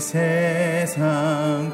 세상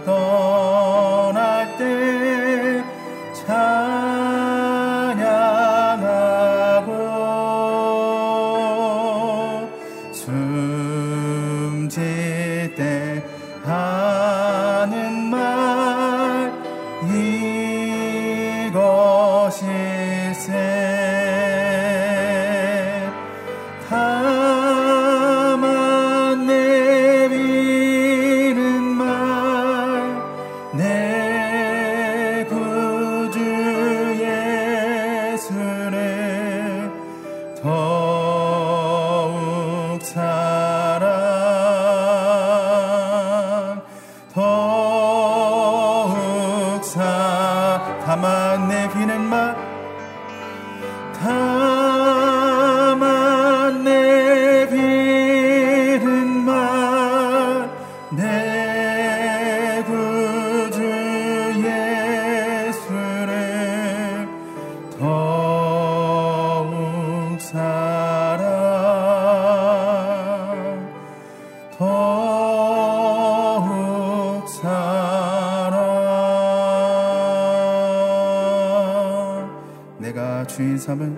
주인 삼은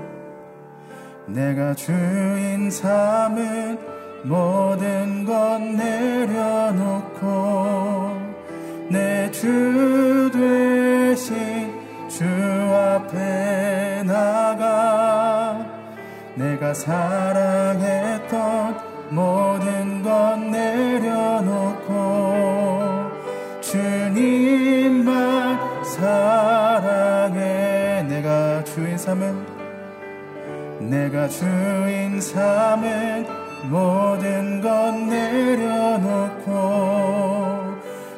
내가 주인 삼은 모든 것 내려놓고 내주 되신 주 앞에 나가 내가 사랑 주인 삼은 모든 것 내려놓고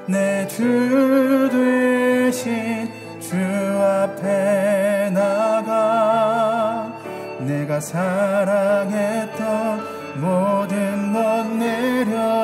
내주 되신 주 앞에 나가 내가 사랑했던 모든 것 내려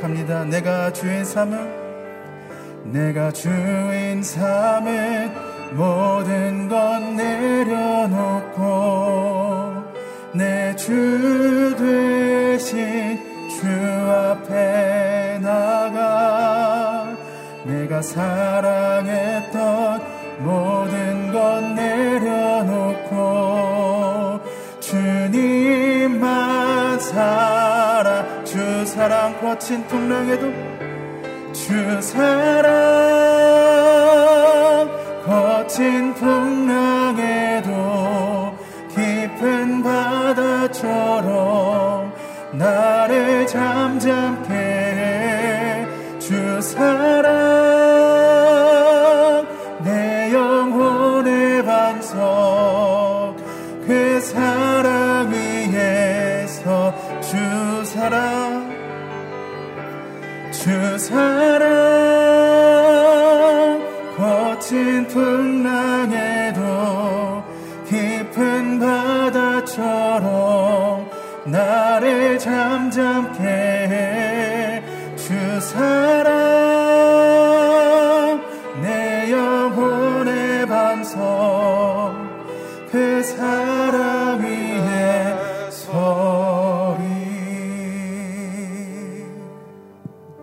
고백합니다. 내가 주인 삶을, 내가 주인 삶을 모든 것 내려놓고 내 주 되신 주 앞에 나가 내가 사랑했던 모든 것 내려놓고 주님만 사랑 거친 풍랑에도 주 사랑 거친 풍랑에도 깊은 바다처럼 나를 잠잠케 해 주 사랑 사랑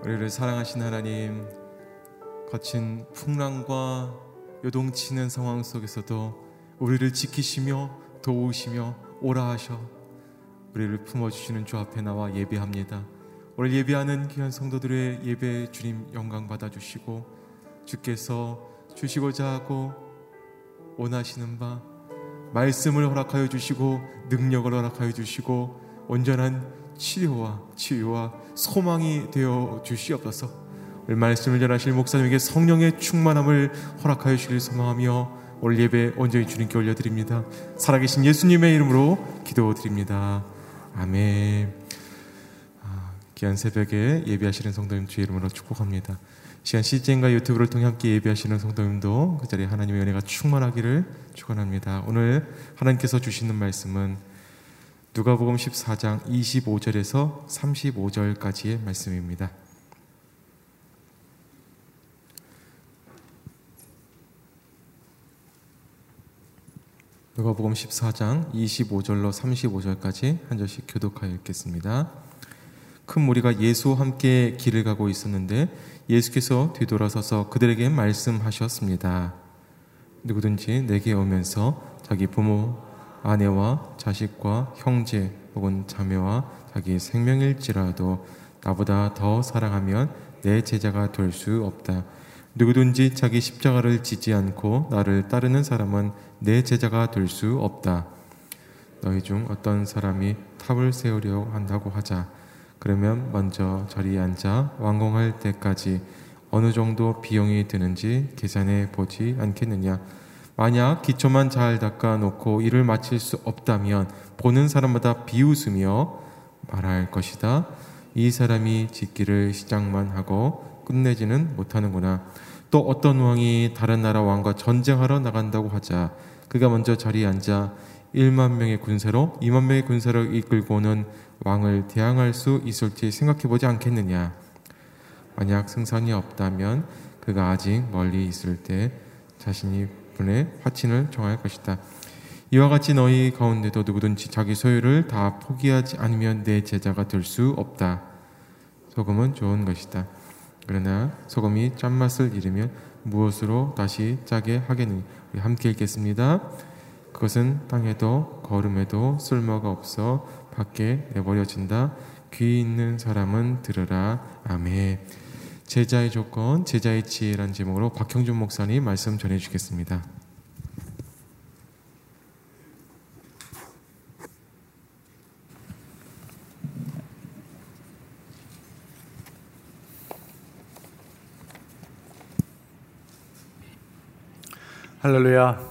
우리를 사랑하신 하나님, 거친 풍랑과 요동치는 상황 속에서도 우리를 지키시며 도우시며 오라 하셔 우리를 품어주시는 주 앞에 나와 예배합니다. 오늘 예배하는 귀한 성도들의 예배 주님 영광 받아주시고 주께서 주시고자 하고 원하시는 바 말씀을 허락하여 주시고 능력을 허락하여 주시고 온전한 치료와 치유와 소망이 되어 주시옵소서. 오늘 말씀을 전하실 목사님에게 성령의 충만함을 허락하여 주시길 소망하며 오늘 예배 온전히 주님께 올려드립니다. 살아계신 예수님의 이름으로 기도드립니다. 아멘. 아, 귀한 새벽에 예배하시는 성도님 주의 이름으로 축복합니다. 시간 CGN과 유튜브를 통해 함께 예배하시는 성도님도 그 자리에 하나님의 은혜가 충만하기를 축원합니다. 오늘 하나님께서 주시는 말씀은 누가복음 14장 25절에서 35절까지의 말씀입니다. 누가복음 14장 25절로 35절까지 한 절씩 교독하여 읽겠습니다. 큰 무리가 예수와 함께 길을 가고 있었는데 예수께서 뒤돌아서서 그들에게 말씀하셨습니다. 누구든지 내게 오면서 자기 부모 아내와 자식과 형제 혹은 자매와 자기 생명일지라도 나보다 더 사랑하면 내 제자가 될 수 없다. 누구든지 자기 십자가를 지지 않고 나를 따르는 사람은 내 제자가 될 수 없다. 너희 중 어떤 사람이 탑을 세우려 한다고 하자. 그러면 먼저 자리에 앉아 완공할 때까지 어느 정도 비용이 드는지 계산해 보지 않겠느냐. 만약 기초만 잘 닦아 놓고 일을 마칠 수 없다면 보는 사람마다 비웃으며 말할 것이다. 이 사람이 짓기를 시작만 하고 끝내지는 못하는구나. 또 어떤 왕이 다른 나라 왕과 전쟁하러 나간다고 하자 그가 먼저 자리에 앉아 1만 명의 군사로 2만 명의 군사를 이끌고는 왕을 대항할 수 있을지 생각해 보지 않겠느냐. 만약 승산이 없다면 그가 아직 멀리 있을 때 자신이 분의 화친을 정할 것이다. 이와 같이 너희 가운데도 누구든지 자기 소유를 다 포기하지 않으면 내 제자가 될 수 없다. 소금은 좋은 것이다. 그러나 소금이 짠맛을 잃으면 무엇으로 다시 짜게 하겠느냐. 우리 함께 읽겠습니다. 그것은 땅에도 걸음에도 쓸모가 없어 밖에 내버려진다. 귀 있는 사람은 들으라. 아멘. 제자의 조건, 제자의 지혜라는 제목으로 박형준 목사님 말씀 전해 주겠습니다. 할렐루야.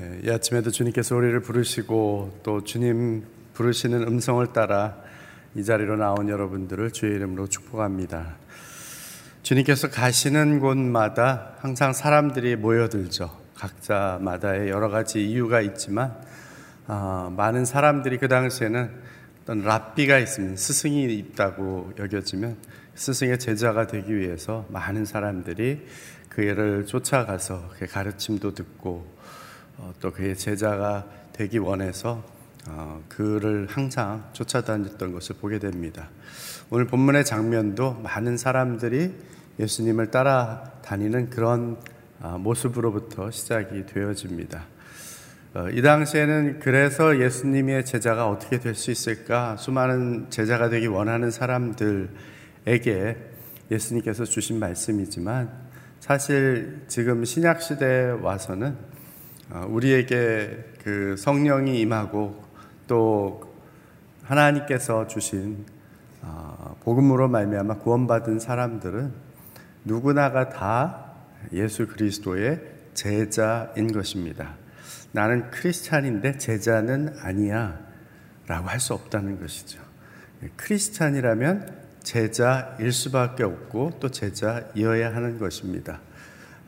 예, 이 아침에도 주님께서 우리를 부르시고 또 주님 부르시는 음성을 따라 이 자리로 나온 여러분들을 주의 이름으로 축복합니다. 주님께서 가시는 곳마다 항상 사람들이 모여들죠. 각자마다의 여러 가지 이유가 있지만 어, 많은 사람들이 그 당시에는 어떤 랍비가 있으면 스승이 있다고 여겨지면 스승의 제자가 되기 위해서 많은 사람들이 그를 쫓아가서 그의 가르침도 듣고 어, 또 그의 제자가 되기 원해서 어, 그를 항상 쫓아다녔던 것을 보게 됩니다. 오늘 본문의 장면도 많은 사람들이 예수님을 따라다니는 그런 아, 모습으로부터 시작이 되어집니다. 어, 이 당시에는 그래서 예수님의 제자가 어떻게 될 수 있을까? 수많은 제자가 되기 원하는 사람들에게 예수님께서 주신 말씀이지만 사실 지금 신약 시대에 와서는 어, 우리에게 그 성령이 임하고 또 하나님께서 주신 어, 복음으로 말미암아 구원받은 사람들은 누구나가 다 예수 그리스도의 제자인 것입니다. 나는 크리스찬인데 제자는 아니야 라고 할 수 없다는 것이죠. 크리스찬이라면 제자일 수밖에 없고 또 제자이어야 하는 것입니다.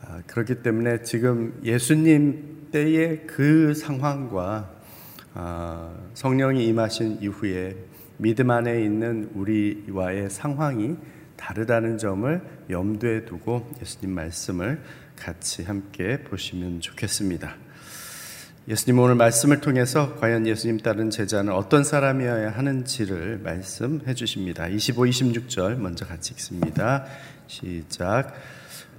아, 그렇기 때문에 지금 예수님 때의 그 상황과 아, 성령이 임하신 이후에 믿음 안에 있는 우리와의 상황이 다르다는 점을 염두에 두고 예수님 말씀을 같이 함께 보시면 좋겠습니다. 예수님 오늘 말씀을 통해서 과연 예수님 따른 제자는 어떤 사람이어야 하는지를 말씀해 주십니다. 25, 26절 먼저 같이 읽습니다. 시작.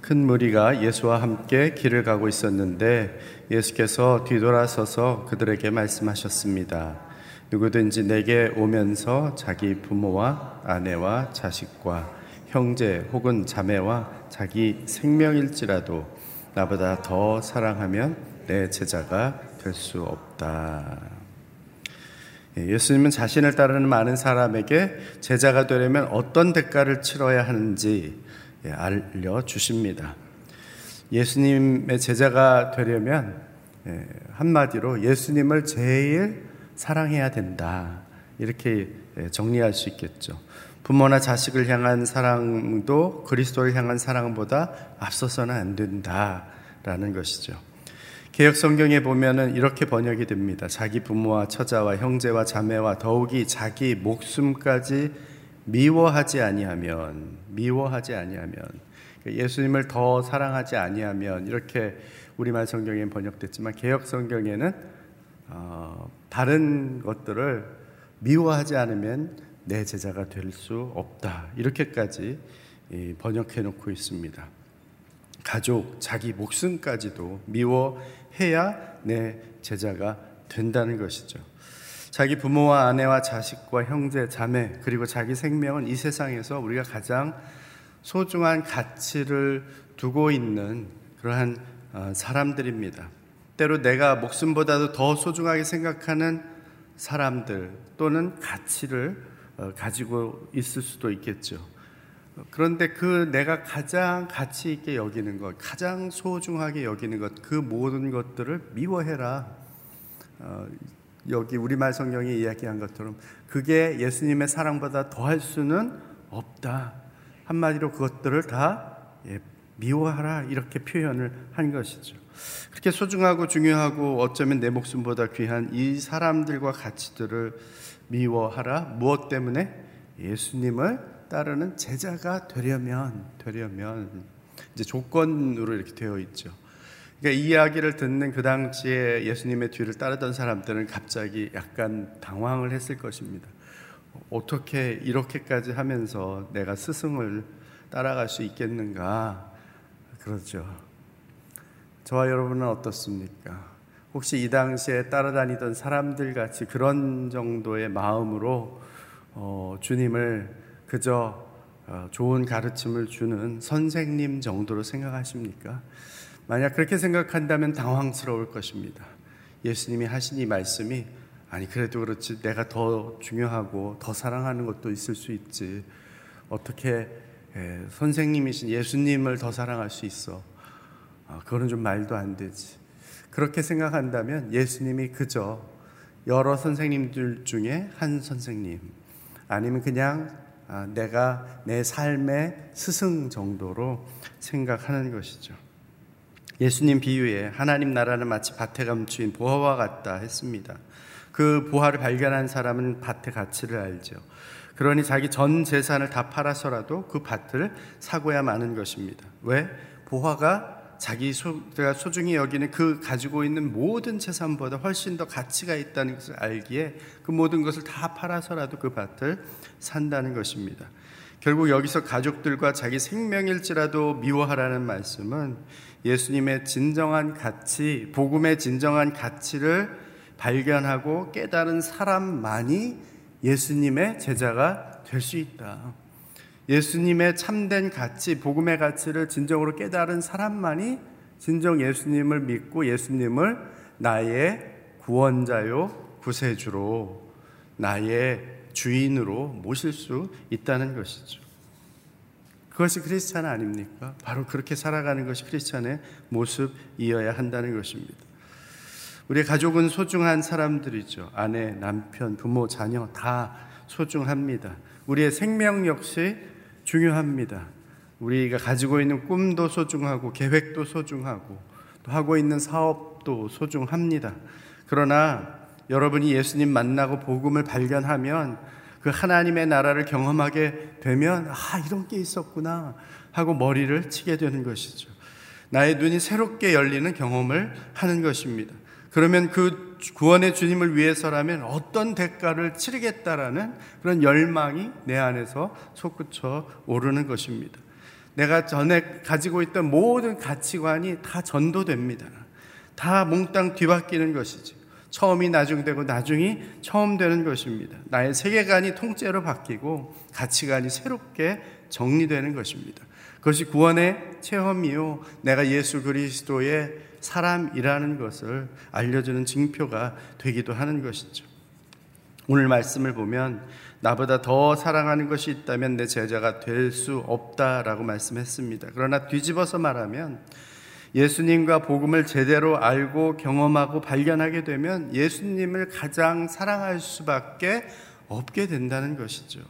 큰 무리가 예수와 함께 길을 가고 있었는데 예수께서 뒤돌아서서 그들에게 말씀하셨습니다. 누구든지 내게 오면서 자기 부모와 아내와 자식과 형제 혹은 자매와 자기 생명일지라도 나보다 더 사랑하면 내 제자가 될 수 없다. 예, 예수님은 자신을 따르는 많은 사람에게 제자가 되려면 어떤 대가를 치러야 하는지 예, 알려 주십니다. 예수님의 제자가 되려면 예, 한마디로 예수님을 제일 사랑해야 된다. 이렇게 정리할 수 있겠죠. 부모나 자식을 향한 사랑도 그리스도를 향한 사랑보다 앞서서는 안 된다라는 것이죠. 개혁 성경에 보면은 이렇게 번역이 됩니다. 자기 부모와 처자와 형제와 자매와 더욱이 자기 목숨까지 미워하지 아니하면 미워하지 아니하면 예수님을 더 사랑하지 아니하면 이렇게 우리말 성경에 번역됐지만 개혁 성경에는 어, 다른 것들을 미워하지 않으면 내 제자가 될 수 없다. 이렇게까지 번역해 놓고 있습니다. 가족, 자기 목숨까지도 미워해야 내 제자가 된다는 것이죠. 자기 부모와 아내와 자식과 형제, 자매, 그리고 자기 생명은 이 세상에서 우리가 가장 소중한 가치를 두고 있는 그러한 어, 사람들입니다. 때로 내가 목숨보다도 더 소중하게 생각하는 사람들 또는 가치를 어, 가지고 있을 수도 있겠죠. 그런데 그 내가 가장 가치 있게 여기는 것, 가장 소중하게 여기는 것, 그 모든 것들을 미워해라. 어, 여기 우리말 성경이 이야기한 것처럼 그게 예수님의 사랑보다 더할 수는 없다. 한마디로 그것들을 다 예, 미워하라 이렇게 표현을 한 것이죠. 그렇게 소중하고 중요하고 어쩌면 내 목숨보다 귀한 이 사람들과 가치들을 미워하라. 무엇 때문에? 예수님을 따르는 제자가 되려면, 되려면, 이제 조건으로 이렇게 되어 있죠. 그러니까 이 이야기를 듣는 그 당시에 예수님의 뒤를 따르던 사람들은 갑자기 약간 당황을 했을 것입니다. 어떻게 이렇게까지 하면서 내가 스승을 따라갈 수 있겠는가? 그렇죠. 저와 여러분은 어떻습니까? 혹시 이 당시에 따라다니던 사람들 같이 그런 정도의 마음으로 어, 주님을 그저 어, 좋은 가르침을 주는 선생님 정도로 생각하십니까? 만약 그렇게 생각한다면 당황스러울 것입니다. 예수님이 하신 이 말씀이 아니 그래도 그렇지 내가 더 중요하고 더 사랑하는 것도 있을 수 있지 어떻게 예, 선생님이신 예수님을 더 사랑할 수 있어? 아, 그거는 좀 말도 안 되지. 그렇게 생각한다면 예수님이 그저 여러 선생님들 중에 한 선생님 아니면 그냥 아, 내가 내 삶의 스승 정도로 생각하는 것이죠. 예수님 비유에 하나님 나라는 마치 밭에 감추인 보화와 같다 했습니다. 그 보화를 발견한 사람은 밭의 가치를 알죠. 그러니 자기 전 재산을 다 팔아서라도 그 밭을 사고야 마는 것입니다. 왜? 보화가 자기 가 소중히 여기는 그 가지고 있는 모든 재산보다 훨씬 더 가치가 있다는 것을 알기에 그 모든 것을 다 팔아서라도 그 밭을 산다는 것입니다. 결국 여기서 가족들과 자기 생명일지라도 미워하라는 말씀은 예수님의 진정한 가치, 복음의 진정한 가치를 발견하고 깨달은 사람만이 예수님의 제자가 될 수 있다. 예수님의 참된 가치, 복음의 가치를 진정으로 깨달은 사람만이 진정 예수님을 믿고 예수님을 나의 구원자요, 구세주로, 나의 주인으로 모실 수 있다는 것이죠. 그것이 크리스찬 아닙니까? 바로 그렇게 살아가는 것이 크리스찬의 모습이어야 한다는 것입니다. 우리 가족은 소중한 사람들이죠. 아내, 남편, 부모, 자녀 다 소중합니다. 우리의 생명 역시 중요합니다. 우리가 가지고 있는 꿈도 소중하고 계획도 소중하고 또 하고 있는 사업도 소중합니다. 그러나 여러분이 예수님 만나고 복음을 발견하면 그 하나님의 나라를 경험하게 되면 아 이런 게 있었구나 하고 머리를 치게 되는 것이죠. 나의 눈이 새롭게 열리는 경험을 하는 것입니다. 그러면 그 구원의 주님을 위해서라면 어떤 대가를 치르겠다라는 그런 열망이 내 안에서 솟구쳐 오르는 것입니다. 내가 전에 가지고 있던 모든 가치관이 다 전도됩니다. 다 몽땅 뒤바뀌는 것이지. 처음이 나중 되고 나중이 처음 되는 것입니다. 나의 세계관이 통째로 바뀌고 가치관이 새롭게 정리되는 것입니다. 그것이 구원의 체험이요. 내가 예수 그리스도의 사람이라는 것을 알려주는 징표가 되기도 하는 것이죠. 오늘 말씀을 보면 나보다 더 사랑하는 것이 있다면 내 제자가 될 수 없다라고 말씀했습니다. 그러나 뒤집어서 말하면 예수님과 복음을 제대로 알고 경험하고 발견하게 되면 예수님을 가장 사랑할 수밖에 없게 된다는 것이죠.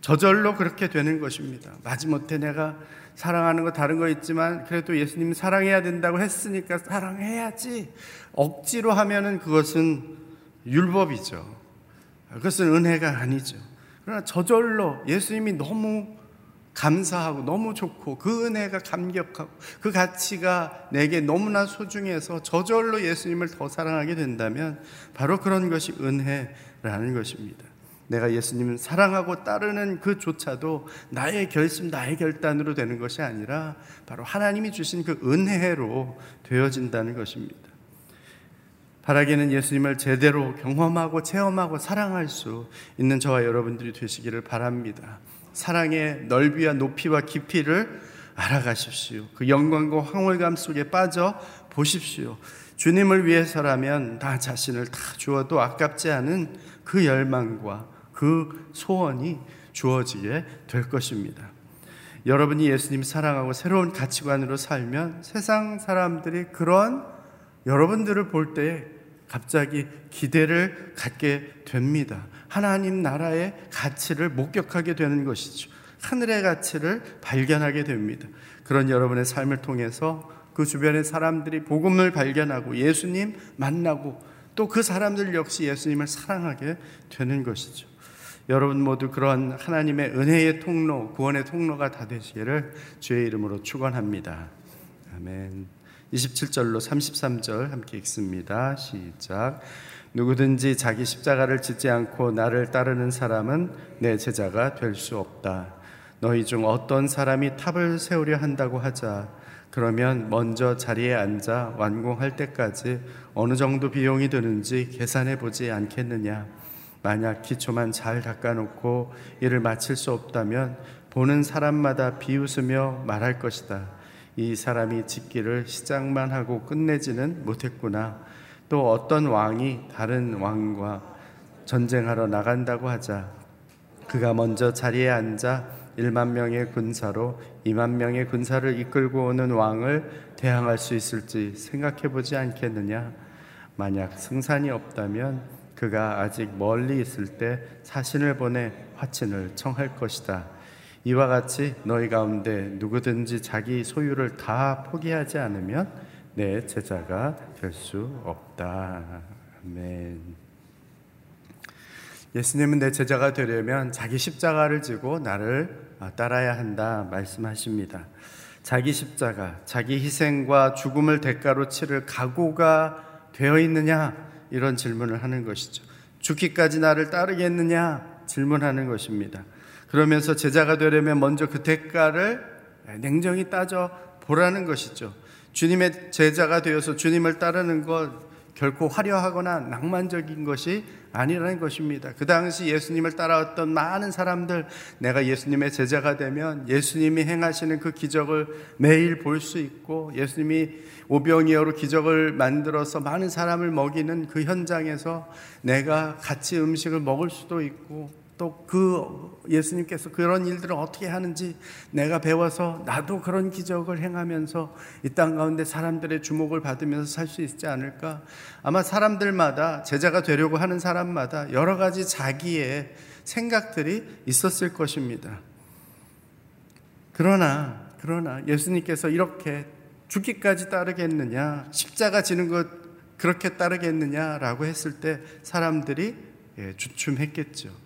저절로 그렇게 되는 것입니다. 마지못해 내가 사랑하는 거 다른 거 있지만 그래도 예수님 사랑해야 된다고 했으니까 사랑해야지. 억지로 하면은 그것은 율법이죠. 그것은 은혜가 아니죠. 그러나 저절로 예수님이 너무 감사하고 너무 좋고 그 은혜가 감격하고 그 가치가 내게 너무나 소중해서 저절로 예수님을 더 사랑하게 된다면 바로 그런 것이 은혜라는 것입니다. 내가 예수님을 사랑하고 따르는 그조차도 나의 결심, 나의 결단으로 되는 것이 아니라 바로 하나님이 주신 그 은혜로 되어진다는 것입니다. 바라기는 예수님을 제대로 경험하고 체험하고 사랑할 수 있는 저와 여러분들이 되시기를 바랍니다. 사랑의 넓이와 높이와 깊이를 알아가십시오. 그 영광과 황홀감 속에 빠져 보십시오. 주님을 위해서라면 나 자신을 다 주어도 아깝지 않은 그 열망과 그 소원이 주어지게 될 것입니다. 여러분이 예수님 사랑하고 새로운 가치관으로 살면 세상 사람들이 그런 여러분들을 볼 때 갑자기 기대를 갖게 됩니다. 하나님 나라의 가치를 목격하게 되는 것이죠. 하늘의 가치를 발견하게 됩니다. 그런 여러분의 삶을 통해서 그 주변의 사람들이 복음을 발견하고 예수님 만나고 또 그 사람들 역시 예수님을 사랑하게 되는 것이죠. 여러분 모두 그런 하나님의 은혜의 통로, 구원의 통로가 다 되시기를 주의 이름으로 축원합니다. 아멘. 27절로 33절 함께 읽습니다. 시작. 누구든지 자기 십자가를 짓지 않고 나를 따르는 사람은 내 제자가 될 수 없다. 너희 중 어떤 사람이 탑을 세우려 한다고 하자. 그러면 먼저 자리에 앉아 완공할 때까지 어느 정도 비용이 드는지 계산해 보지 않겠느냐. 만약 기초만 잘 닦아놓고 이를 마칠 수 없다면 보는 사람마다 비웃으며 말할 것이다. 이 사람이 짓기를 시작만 하고 끝내지는 못했구나. 또 어떤 왕이 다른 왕과 전쟁하러 나간다고 하자 그가 먼저 자리에 앉아 1만 명의 군사로 2만 명의 군사를 이끌고 오는 왕을 대항할 수 있을지 생각해 보지 않겠느냐? 만약 승산이 없다면 그가 아직 멀리 있을 때 사신을 보내 화친을 청할 것이다. 이와 같이 너희 가운데 누구든지 자기 소유를 다 포기하지 않으면 내 제자가 될 수 없다. 아멘. 예수님은 내 제자가 되려면 자기 십자가를 지고 나를 따라야 한다 말씀하십니다. 자기 십자가, 자기 희생과 죽음을 대가로 치를 각오가 되어 있느냐 이런 질문을 하는 것이죠. 죽기까지 나를 따르겠느냐 질문하는 것입니다. 그러면서 제자가 되려면 먼저 그 대가를 냉정히 따져 보라는 것이죠. 주님의 제자가 되어서 주님을 따르는 것 결코 화려하거나 낭만적인 것이 아니라는 것입니다. 그 당시 예수님을 따라왔던 많은 사람들, 내가 예수님의 제자가 되면 예수님이 행하시는 그 기적을 매일 볼 수 있고 예수님이 오병이어로 기적을 만들어서 많은 사람을 먹이는 그 현장에서 내가 같이 음식을 먹을 수도 있고 또 그 예수님께서 그런 일들을 어떻게 하는지 내가 배워서 나도 그런 기적을 행하면서 이 땅 가운데 사람들의 주목을 받으면서 살 수 있지 않을까? 아마 사람들마다 제자가 되려고 하는 사람마다 여러 가지 자기의 생각들이 있었을 것입니다. 그러나 그러나 예수님께서 이렇게 죽기까지 따르겠느냐, 십자가 지는 것 그렇게 따르겠느냐라고 했을 때 사람들이 예, 주춤했겠죠.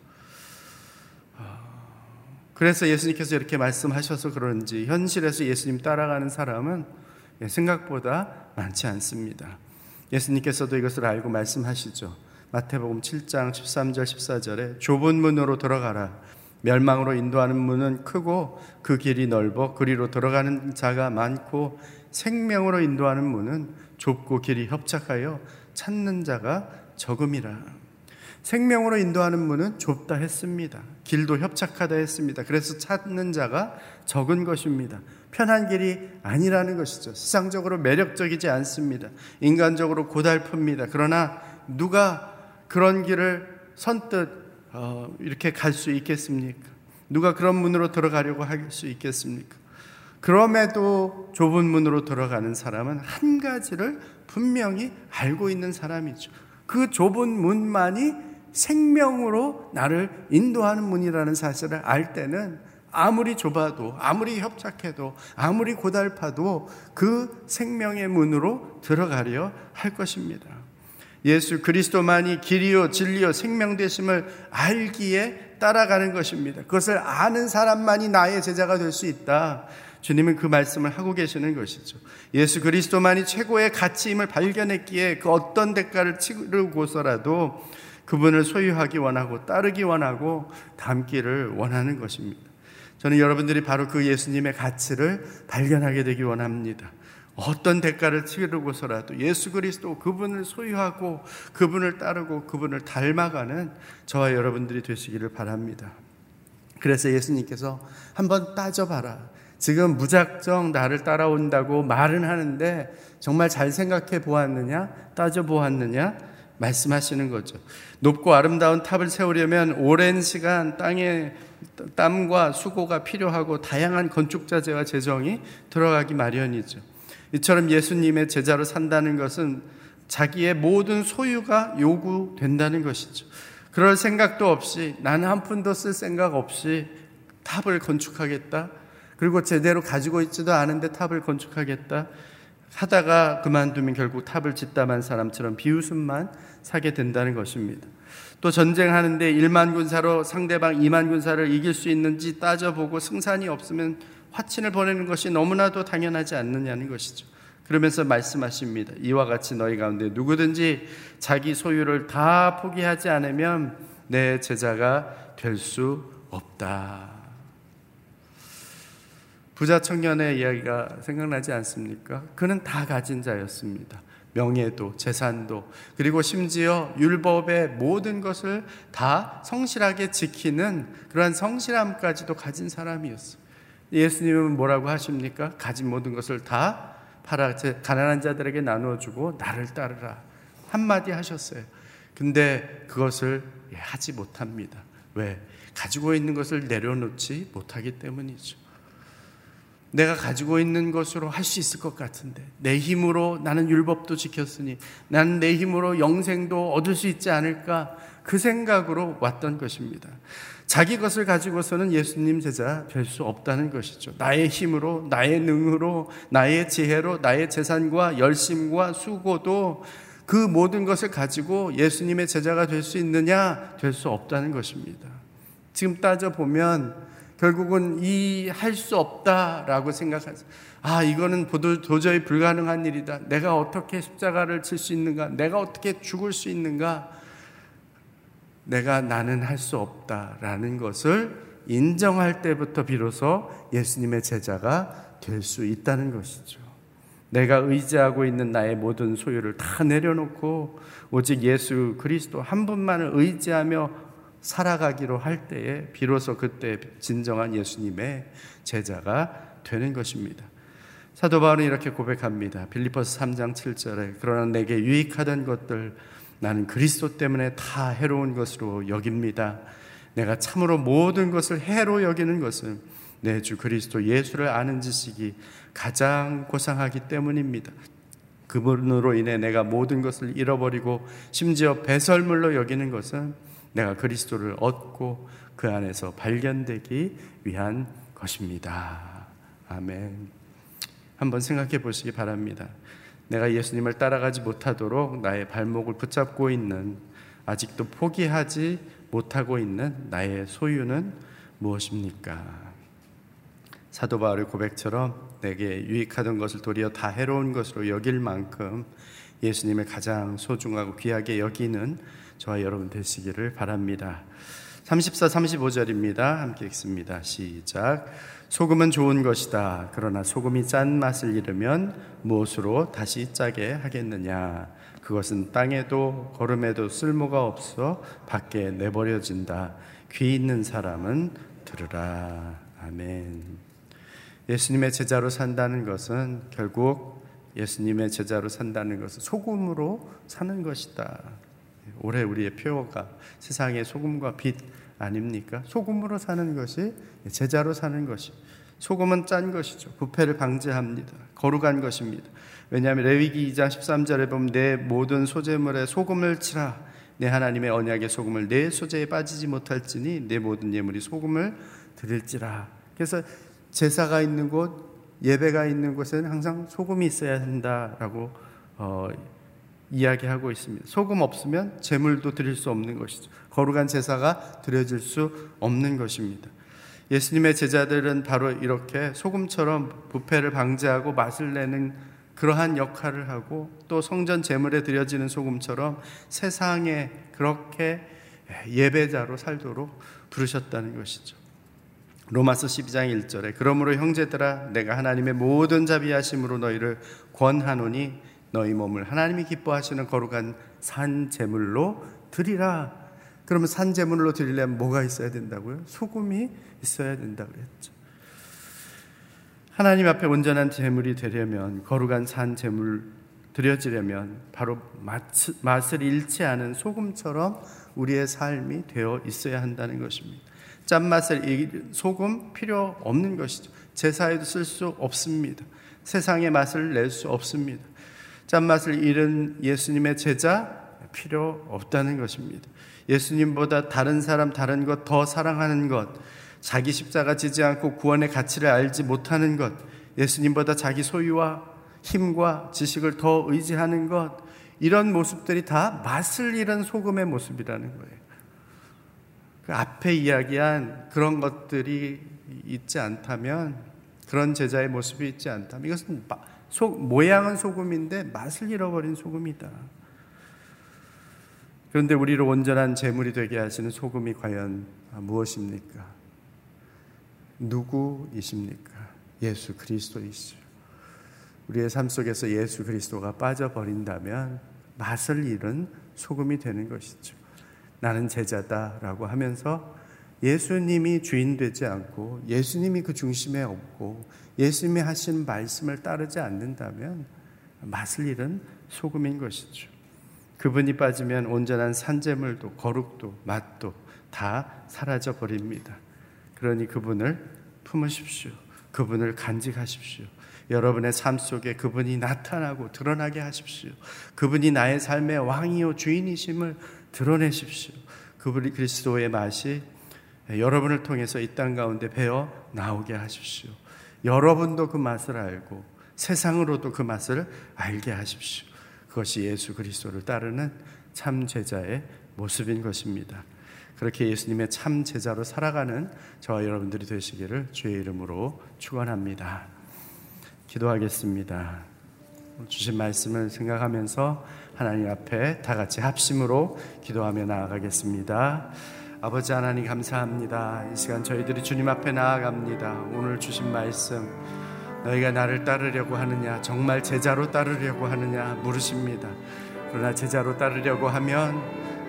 그래서 예수님께서 이렇게 말씀하셔서 그런지 현실에서 예수님 따라가는 사람은 생각보다 많지 않습니다. 예수님께서도 이것을 알고 말씀하시죠. 마태복음 7장 13절 14절에 좁은 문으로 들어가라. 멸망으로 인도하는 문은 크고 그 길이 넓어 그리로 들어가는 자가 많고 생명으로 인도하는 문은 좁고 길이 협착하여 찾는 자가 적음이라. 생명으로 인도하는 문은 좁다 했습니다. 길도 협착하다 했습니다. 그래서 찾는 자가 적은 것입니다. 편한 길이 아니라는 것이죠. 세상적으로 매력적이지 않습니다. 인간적으로 고달픕니다. 그러나 누가 그런 길을 선뜻 어, 이렇게 갈 수 있겠습니까? 누가 그런 문으로 들어가려고 할 수 있겠습니까? 그럼에도 좁은 문으로 들어가는 사람은 한 가지를 분명히 알고 있는 사람이죠. 그 좁은 문만이 생명으로 나를 인도하는 문이라는 사실을 알 때는 아무리 좁아도 아무리 협착해도 아무리 고달파도 그 생명의 문으로 들어가려 할 것입니다. 예수 그리스도만이 길이요 진리요 생명 되심을 알기에 따라가는 것입니다. 그것을 아는 사람만이 나의 제자가 될 수 있다. 주님은 그 말씀을 하고 계시는 것이죠. 예수 그리스도만이 최고의 가치임을 발견했기에 그 어떤 대가를 치르고서라도 그분을 소유하기 원하고 따르기 원하고 닮기를 원하는 것입니다. 저는 여러분들이 바로 그 예수님의 가치를 발견하게 되기 원합니다. 어떤 대가를 치르고서라도 예수 그리스도 그분을 소유하고 그분을 따르고 그분을 닮아가는 저와 여러분들이 되시기를 바랍니다. 그래서 예수님께서 한번 따져봐라. 지금 무작정 나를 따라온다고 말은 하는데 정말 잘 생각해 보았느냐? 따져 보았느냐? 말씀하시는 거죠. 높고 아름다운 탑을 세우려면 오랜 시간 땅에 땀과 수고가 필요하고 다양한 건축 자재와 재정이 들어가기 마련이죠. 이처럼 예수님의 제자로 산다는 것은 자기의 모든 소유가 요구된다는 것이죠. 그럴 생각도 없이 나는 한 푼도 쓸 생각 없이 탑을 건축하겠다. 그리고 제대로 가지고 있지도 않은데 탑을 건축하겠다. 하다가 그만두면 결국 탑을 짓다만 사람처럼 비웃음만 사게 된다는 것입니다. 또 전쟁하는데 1만 군사로 상대방 2만 군사를 이길 수 있는지 따져보고 승산이 없으면 화친을 보내는 것이 너무나도 당연하지 않느냐는 것이죠. 그러면서 말씀하십니다. 이와 같이 너희 가운데 누구든지 자기 소유를 다 포기하지 않으면 내 제자가 될 수 없다. 부자 청년의 이야기가 생각나지 않습니까? 그는 다 가진 자였습니다. 명예도, 재산도, 그리고 심지어 율법의 모든 것을 다 성실하게 지키는 그러한 성실함까지도 가진 사람이었어. 예수님은 뭐라고 하십니까? 가진 모든 것을 다 팔아 가난한 자들에게 나누어 주고 나를 따르라. 한마디 하셨어요. 근데 그것을 하지 못합니다. 왜? 가지고 있는 것을 내려놓지 못하기 때문이죠. 내가 가지고 있는 것으로 할 수 있을 것 같은데 내 힘으로 나는 율법도 지켰으니 나는 내 힘으로 영생도 얻을 수 있지 않을까 그 생각으로 왔던 것입니다. 자기 것을 가지고서는 예수님 제자 될 수 없다는 것이죠. 나의 힘으로, 나의 능으로, 나의 지혜로, 나의 재산과 열심과 수고도 그 모든 것을 가지고 예수님의 제자가 될 수 있느냐? 될 수 없다는 것입니다. 지금 따져보면 결국은 이 할 수 없다라고 생각하죠. 아, 이거는 도저히 불가능한 일이다. 내가 어떻게 십자가를 칠 수 있는가? 내가 어떻게 죽을 수 있는가? 내가 나는 할 수 없다라는 것을 인정할 때부터 비로소 예수님의 제자가 될 수 있다는 것이죠. 내가 의지하고 있는 나의 모든 소유를 다 내려놓고 오직 예수 그리스도 한 분만을 의지하며 살아가기로 할 때에 비로소 그때 진정한 예수님의 제자가 되는 것입니다. 사도 바울은 이렇게 고백합니다. 빌리포스 3장 7절에 그러나 내게 유익하던 것들 나는 그리스도 때문에 다 해로운 것으로 여깁니다. 내가 참으로 모든 것을 해로 여기는 것은 내 주 그리스도 예수를 아는 지식이 가장 고상하기 때문입니다. 그분으로 인해 내가 모든 것을 잃어버리고 심지어 배설물로 여기는 것은 내가 그리스도를 얻고 그 안에서 발견되기 위한 것입니다. 아멘. 한번 생각해 보시기 바랍니다. 내가 예수님을 따라가지 못하도록 나의 발목을 붙잡고 있는 아직도 포기하지 못하고 있는 나의 소유는 무엇입니까? 사도 바울의 고백처럼 내게 유익하던 것을 도리어 다 해로운 것으로 여길 만큼 예수님을 가장 소중하고 귀하게 여기는 저와 여러분 되시기를 바랍니다. 34, 35절입니다. 함께 읽습니다. 시작. 소금은 좋은 것이다. 그러나 소금이 짠 맛을 잃으면 무엇으로 다시 짜게 하겠느냐? 그것은 땅에도 걸음에도 쓸모가 없어 밖에 내버려진다. 귀 있는 사람은 들으라. 아멘. 예수님의 제자로 산다는 것은 결국 예수님의 제자로 산다는 것은 소금으로 사는 것이다. 올해 우리의 표어가 세상의 소금과 빛 아닙니까? 소금으로 사는 것이 제자로 사는 것이 소금은 짠 것이죠. 부패를 방지합니다. 거룩한 것입니다. 왜냐하면 레위기 2장 13절에 보면 내 모든 소재물에 소금을 치라. 내 하나님의 언약의 소금을 내 소재에 빠지지 못할지니 내 모든 예물이 소금을 드릴지라. 그래서 제사가 있는 곳, 예배가 있는 곳에는 항상 소금이 있어야 한다라고 어, 이야기하고 있습니다. 소금 없으면 제물도 드릴 수 없는 것이죠. 거룩한 제사가 드려질 수 없는 것입니다. 예수님의 제자들은 바로 이렇게 소금처럼 부패를 방지하고 맛을 내는 그러한 역할을 하고 또 성전 제물에 드려지는 소금처럼 세상에 그렇게 예배자로 살도록 부르셨다는 것이죠. 로마서 12장 1절에 그러므로 형제들아 내가 하나님의 모든 자비하심으로 너희를 권하노니 너희 몸을 하나님이 기뻐하시는 거룩한 산 제물로 드리라. 그러면 산 제물로 드리려면 뭐가 있어야 된다고요? 소금이 있어야 된다 그랬죠. 하나님 앞에 온전한 제물이 되려면 거룩한 산 제물 드려지려면 바로 맛을 잃지 않은 소금처럼 우리의 삶이 되어 있어야 한다는 것입니다. 짠맛을 소금 필요 없는 것이죠. 제사에도 쓸 수 없습니다. 세상의 맛을 낼 수 없습니다. 짠맛을 잃은 예수님의 제자 필요 없다는 것입니다. 예수님보다 다른 사람, 다른 것 더 사랑하는 것, 자기 십자가 지지 않고 구원의 가치를 알지 못하는 것, 예수님보다 자기 소유와 힘과 지식을 더 의지하는 것, 이런 모습들이 다 맛을 잃은 소금의 모습이라는 거예요. 그 앞에 이야기한 그런 것들이 있지 않다면 그런 제자의 모습이 있지 않다면 이것은 소, 모양은 소금인데 맛을 잃어버린 소금이다. 그런데 우리를 온전한 제물이 되게 하시는 소금이 과연 무엇입니까? 누구이십니까? 예수 그리스도이시죠. 우리의 삶 속에서 예수 그리스도가 빠져버린다면 맛을 잃은 소금이 되는 것이죠. 나는 제자다라고 하면서 예수님이 주인 되지 않고 예수님이 그 중심에 없고 예수님이 하신 말씀을 따르지 않는다면 맛을 잃은 소금인 것이죠. 그분이 빠지면 온전한 산재물도 거룩도 맛도 다 사라져 버립니다. 그러니 그분을 품으십시오. 그분을 간직하십시오. 여러분의 삶 속에 그분이 나타나고 드러나게 하십시오. 그분이 나의 삶의 왕이요 주인이심을 드러내십시오. 그분이 그리스도의 맛이 여러분을 통해서 이 땅 가운데 배어 나오게 하십시오. 여러분도 그 맛을 알고 세상으로도 그 맛을 알게 하십시오. 그것이 예수 그리스도를 따르는 참 제자의 모습인 것입니다. 그렇게 예수님의 참 제자로 살아가는 저와 여러분들이 되시기를 주의 이름으로 축원합니다. 기도하겠습니다. 주신 말씀을 생각하면서 하나님 앞에 다 같이 합심으로 기도하며 나아가겠습니다. 아버지 하나님 감사합니다. 이 시간 저희들이 주님 앞에 나아갑니다. 오늘 주신 말씀 너희가 나를 따르려고 하느냐 정말 제자로 따르려고 하느냐 물으십니다. 그러나 제자로 따르려고 하면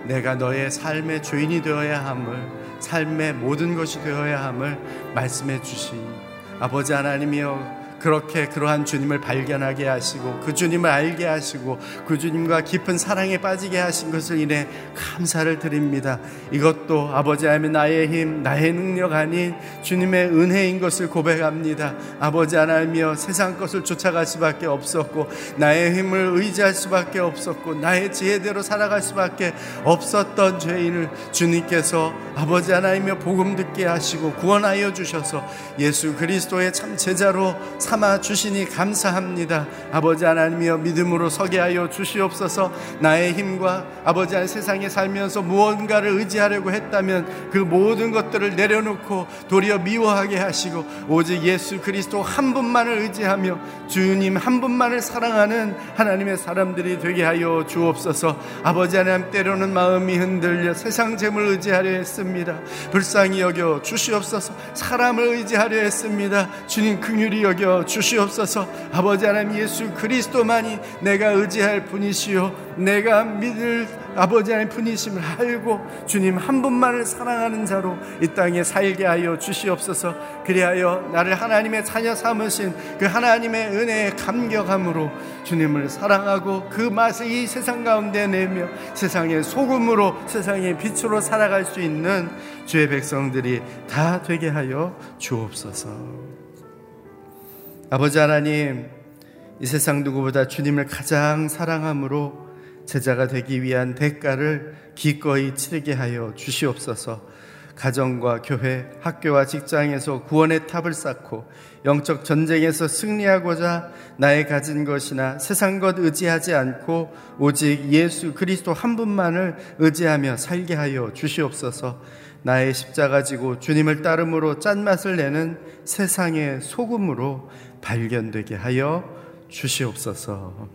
내가 너의 삶의 주인이 되어야 함을 삶의 모든 것이 되어야 함을 말씀해 주신 아버지 하나님이여 그렇게 그러한 주님을 발견하게 하시고 그 주님을 알게 하시고 그 주님과 깊은 사랑에 빠지게 하신 것을 인해 감사를 드립니다. 이것도 아버지 하나님 나의 힘, 나의 능력 아닌 주님의 은혜인 것을 고백합니다. 아버지 하나님이여 세상 것을 쫓아갈 수밖에 없었고 나의 힘을 의지할 수밖에 없었고 나의 지혜대로 살아갈 수밖에 없었던 죄인을 주님께서 아버지 하나님이여 복음 듣게 하시고 구원하여 주셔서 예수 그리스도의 참 제자로 삼아 주시니 감사합니다. 아버지 하나님이여 믿음으로 서게 하여 주시옵소서. 나의 힘과 아버지 하나님 세상에 살면서 무언가를 의지하려고 했다면 그 모든 것들을 내려놓고 도리어 미워하게 하시고 오직 예수 그리스도 한 분만을 의지하며 주님 한 분만을 사랑하는 하나님의 사람들이 되게 하여 주옵소서. 아버지 하나님 때로는 마음이 흔들려 세상 재물 의지하려 했습니다. 불쌍히 여겨 주시옵소서. 사람을 의지하려 했습니다. 주님 긍휼히 여겨 주시옵소서. 아버지 하나님 예수 그리스도만이 내가 의지할 분이시요. 내가 믿을 아버지 하나님 분이심을 알고 주님 한 분만을 사랑하는 자로 이 땅에 살게 하여 주시옵소서. 그리하여 나를 하나님의 자녀 삼으신 그 하나님의 은혜에 감격함으로 주님을 사랑하고 그 맛을 이 세상 가운데 내며 세상의 소금으로 세상의 빛으로 살아갈 수 있는 주의 백성들이 다 되게 하여 주옵소서. 아버지 하나님, 이 세상 누구보다 주님을 가장 사랑함으로 제자가 되기 위한 대가를 기꺼이 치르게 하여 주시옵소서. 가정과 교회, 학교와 직장에서 구원의 탑을 쌓고 영적 전쟁에서 승리하고자 나의 가진 것이나 세상 것 의지하지 않고 오직 예수 그리스도 한 분만을 의지하며 살게 하여 주시옵소서. 나의 십자가 지고 주님을 따름으로 짠맛을 내는 세상의 소금으로 발견되게 하여 주시옵소서.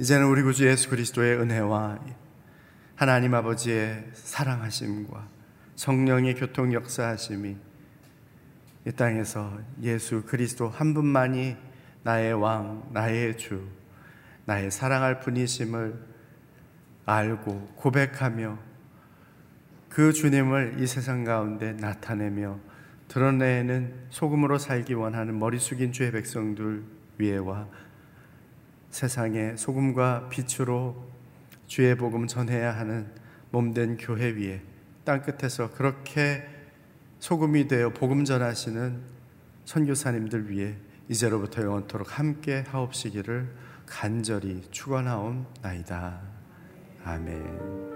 이제는 우리 구주 예수 그리스도의 은혜와 하나님 아버지의 사랑하심과 성령의 교통 역사하심이 이 땅에서 예수 그리스도 한 분만이 나의 왕, 나의 주, 나의 사랑할 분이심을 알고 고백하며 그 주님을 이 세상 가운데 나타내며 드러내는 소금으로 살기 원하는 머리 숙인 주의 백성들 위에와 세상의 소금과 빛으로 주의 복음 전해야 하는 몸된 교회 위에 땅 끝에서 그렇게 소금이 되어 복음 전하시는 선교사님들 위해 이제로부터 영원토록 함께 하옵시기를 간절히 축원하옵나이다. 아멘.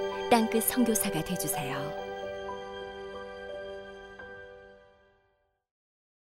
땅끝 성교사가 되주세요